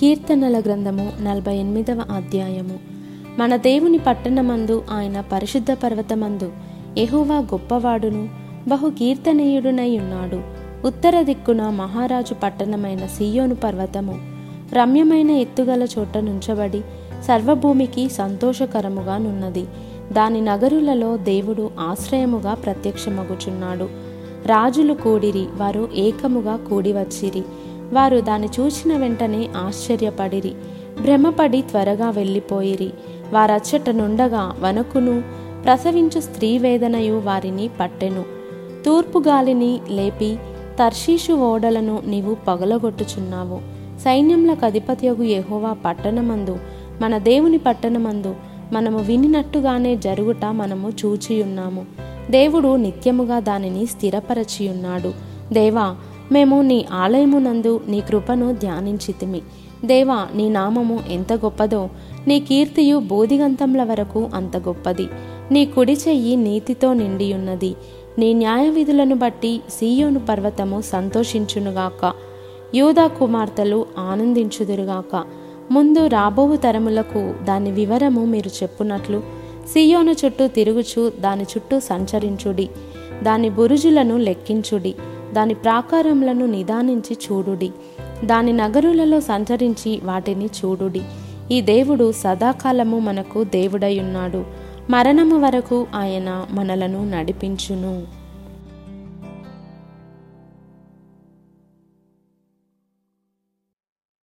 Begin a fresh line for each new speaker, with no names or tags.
కీర్తనల గ్రంథము నలభై ఎనిమిదవ అధ్యాయము. మన దేవుని పట్టణమందు ఆయన పరిశుద్ధ పర్వతమందు ఎహోవా గొప్పవాడును బహు కీర్తనీయుడునై ఉన్నాడు ఉత్తర దిక్కున మహారాజు పట్టణమైన సియోను పర్వతము రమ్యమైన ఎత్తుగల చోట నుంచబడి సర్వభూమికి సంతోషకరముగా నున్నది. దాని నగరులలో దేవుడు ఆశ్రయముగా ప్రత్యక్షమగుచున్నాడు. రాజులు కూడిరి వారు ఏకముగా కూడివచ్చిరి. వారు దాన్ని చూచిన వెంటనే ఆశ్చర్యపడిరి. భ్రమపడి త్వరగా వెళ్ళిపోయిరి. వారచ్చట నుండగా వనకును ప్రసవించు స్త్రీ వేదనయు వారిని పట్టెను. తూర్పు గాలిని లేపి తర్షీషు ఓడలను నీవు పగలగొట్టుచున్నావు. సైన్యములకు అధిపతియగు యెహోవా పట్టణమందు మన దేవుని పట్టణమందు మనము వినినట్టుగానే జరుగుట మనము చూచియున్నాము. దేవుడు నిత్యముగా దానిని స్థిరపరచియున్నాడు. దేవా మేము నీ ఆలయమునందు నీ కృపను ధ్యానించితిమి. దేవా నీ నామము ఎంత గొప్పదో నీ కీర్తియు బోధిగంతంల వరకు అంత గొప్పది. నీ కుడి చెయ్యి నీతితో నిండియున్నది. నీ న్యాయ విధులను బట్టి సీయోను పర్వతము సంతోషించునుగాక. యూదా కుమార్తెలు ఆనందించుదురుగాక. ముందు రాబోవు తరములకు దాని వివరము మీరు చెప్పునట్లు సియోను చుట్టూ తిరుగుచు దాని చుట్టూ సంచరించుడి. దాని బురుజులను లెక్కించుడి. దాని ప్రాకారములను నిదానించి చూడుడి. దాని నగరులలో సంచరించి వాటిని చూడుడి. ఈ దేవుడు సదాకాలము మనకు దేవుడై ఉన్నాడు. మరణము వరకు ఆయన మనలను నడిపించును.